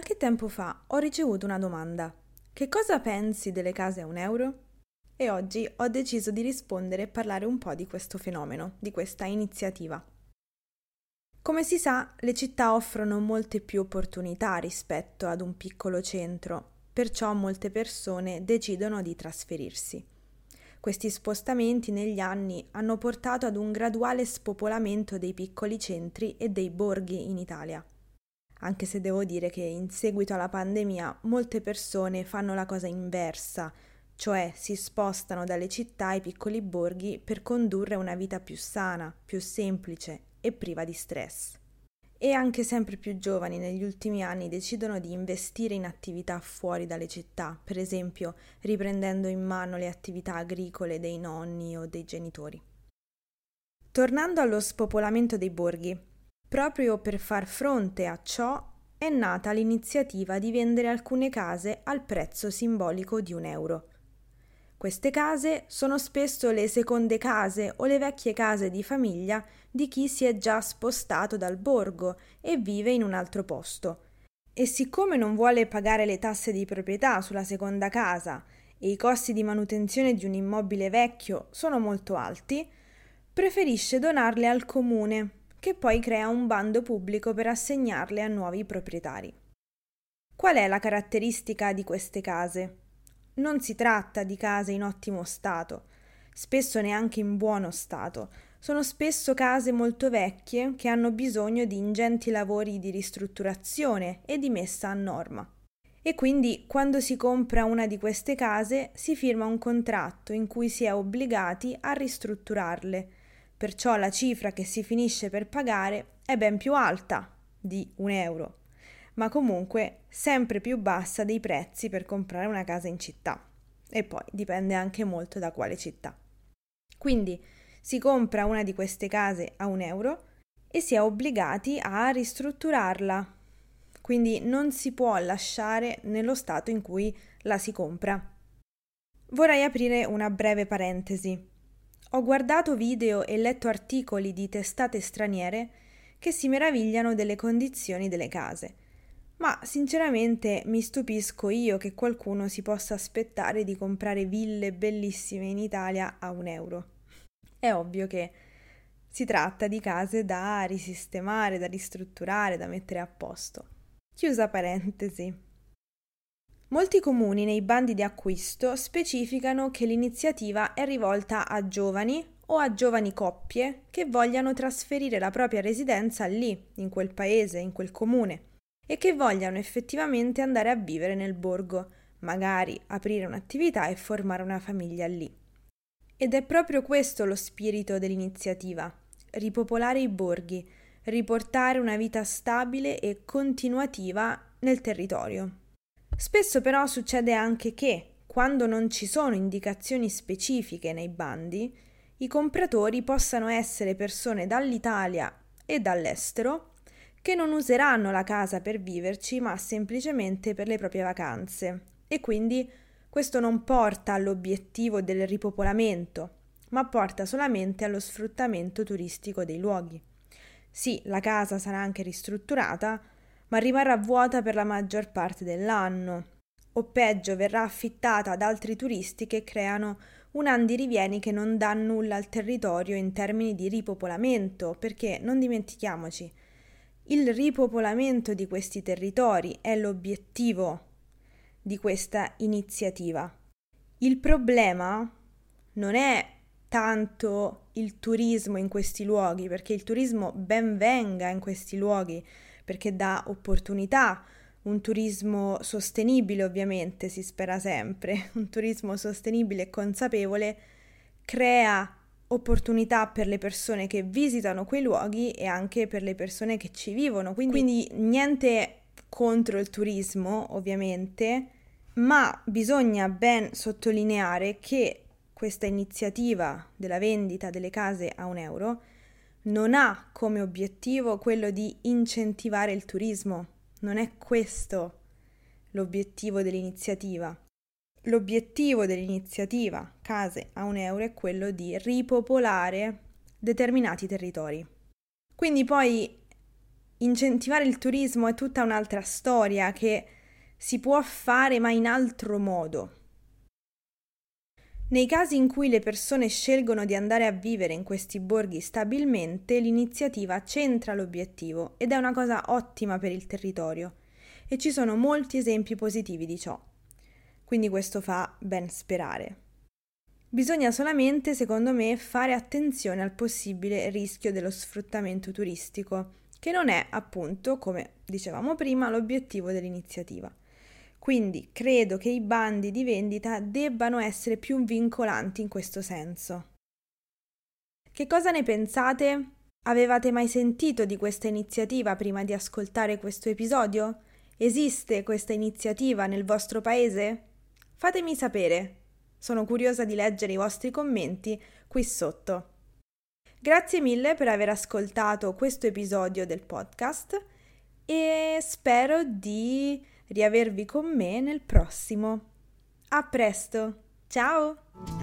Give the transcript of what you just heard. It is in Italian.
Qualche tempo fa ho ricevuto una domanda. Che cosa pensi delle case a un euro? E oggi ho deciso di rispondere e parlare un po' di questo fenomeno, di questa iniziativa. Come si sa, le città offrono molte più opportunità rispetto ad un piccolo centro, perciò molte persone decidono di trasferirsi. Questi spostamenti negli anni hanno portato ad un graduale spopolamento dei piccoli centri e dei borghi in Italia anche se devo dire che in seguito alla pandemia molte persone fanno la cosa inversa, cioè si spostano dalle città ai piccoli borghi per condurre una vita più sana, più semplice e priva di stress. E anche sempre più giovani negli ultimi anni decidono di investire in attività fuori dalle città, per esempio riprendendo in mano le attività agricole dei nonni o dei genitori. Tornando allo spopolamento dei borghi, Proprio per far fronte a ciò è nata l'iniziativa di vendere alcune case al prezzo simbolico di un euro. Queste case sono spesso le seconde case o le vecchie case di famiglia di chi si è già spostato dal borgo e vive in un altro posto. E siccome non vuole pagare le tasse di proprietà sulla seconda casa e i costi di manutenzione di un immobile vecchio sono molto alti, preferisce donarle al comune che poi crea un bando pubblico per assegnarle a nuovi proprietari. Qual è la caratteristica di queste case? Non si tratta di case in ottimo stato, spesso neanche in buono stato, sono spesso case molto vecchie che hanno bisogno di ingenti lavori di ristrutturazione e di messa a norma. E quindi quando si compra una di queste case si firma un contratto in cui si è obbligati a ristrutturarle, perciò la cifra che si finisce per pagare è ben più alta di un euro, ma comunque sempre più bassa dei prezzi per comprare una casa in città. E poi dipende anche molto da quale città. Quindi si compra una di queste case a un euro e si è obbligati a ristrutturarla. Quindi non si può lasciare nello stato in cui la si compra. Vorrei aprire una breve parentesi. Ho guardato video e letto articoli di testate straniere che si meravigliano delle condizioni delle case, ma sinceramente mi stupisco io che qualcuno si possa aspettare di comprare ville bellissime in Italia a un euro. È ovvio che si tratta di case da risistemare, da ristrutturare, da mettere a posto. Chiusa parentesi. Molti comuni nei bandi di acquisto specificano che l'iniziativa è rivolta a giovani o a giovani coppie che vogliano trasferire la propria residenza lì, in quel paese, in quel comune, e che vogliano effettivamente andare a vivere nel borgo, magari aprire un'attività e formare una famiglia lì. Ed è proprio questo lo spirito dell'iniziativa, ripopolare i borghi, riportare una vita stabile e continuativa nel territorio. Spesso però succede anche che, quando non ci sono indicazioni specifiche nei bandi, i compratori possano essere persone dall'Italia e dall'estero che non useranno la casa per viverci, ma semplicemente per le proprie vacanze. E quindi questo non porta all'obiettivo del ripopolamento, ma porta solamente allo sfruttamento turistico dei luoghi. Sì, la casa sarà anche ristrutturata, ma rimarrà vuota per la maggior parte dell'anno. O peggio, verrà affittata ad altri turisti che creano un andirivieni che non dà nulla al territorio in termini di ripopolamento, perché non dimentichiamoci, il ripopolamento di questi territori è l'obiettivo di questa iniziativa. Il problema non è tanto il turismo in questi luoghi, perché il turismo ben venga in questi luoghi, perché dà opportunità, un turismo sostenibile ovviamente, si spera sempre, un turismo sostenibile e consapevole crea opportunità per le persone che visitano quei luoghi e anche per le persone che ci vivono. Quindi, quindi niente contro il turismo, ovviamente, ma bisogna ben sottolineare che questa iniziativa della vendita delle case a un euro non ha come obiettivo quello di incentivare il turismo. Non è questo l'obiettivo dell'iniziativa. L'obiettivo dell'iniziativa Case a un euro è quello di ripopolare determinati territori. Quindi poi incentivare il turismo è tutta un'altra storia che si può fare ma in altro modo. Nei casi in cui le persone scelgono di andare a vivere in questi borghi stabilmente, l'iniziativa centra l'obiettivo ed è una cosa ottima per il territorio e ci sono molti esempi positivi di ciò. Quindi questo fa ben sperare. Bisogna solamente, secondo me, fare attenzione al possibile rischio dello sfruttamento turistico, che non è, appunto, come dicevamo prima, l'obiettivo dell'iniziativa. Quindi credo che i bandi di vendita debbano essere più vincolanti in questo senso. Che cosa ne pensate? Avevate mai sentito di questa iniziativa prima di ascoltare questo episodio? Esiste questa iniziativa nel vostro paese? Fatemi sapere. Sono curiosa di leggere i vostri commenti qui sotto. Grazie mille per aver ascoltato questo episodio del podcast e spero di riavervi con me nel prossimo. A presto, ciao!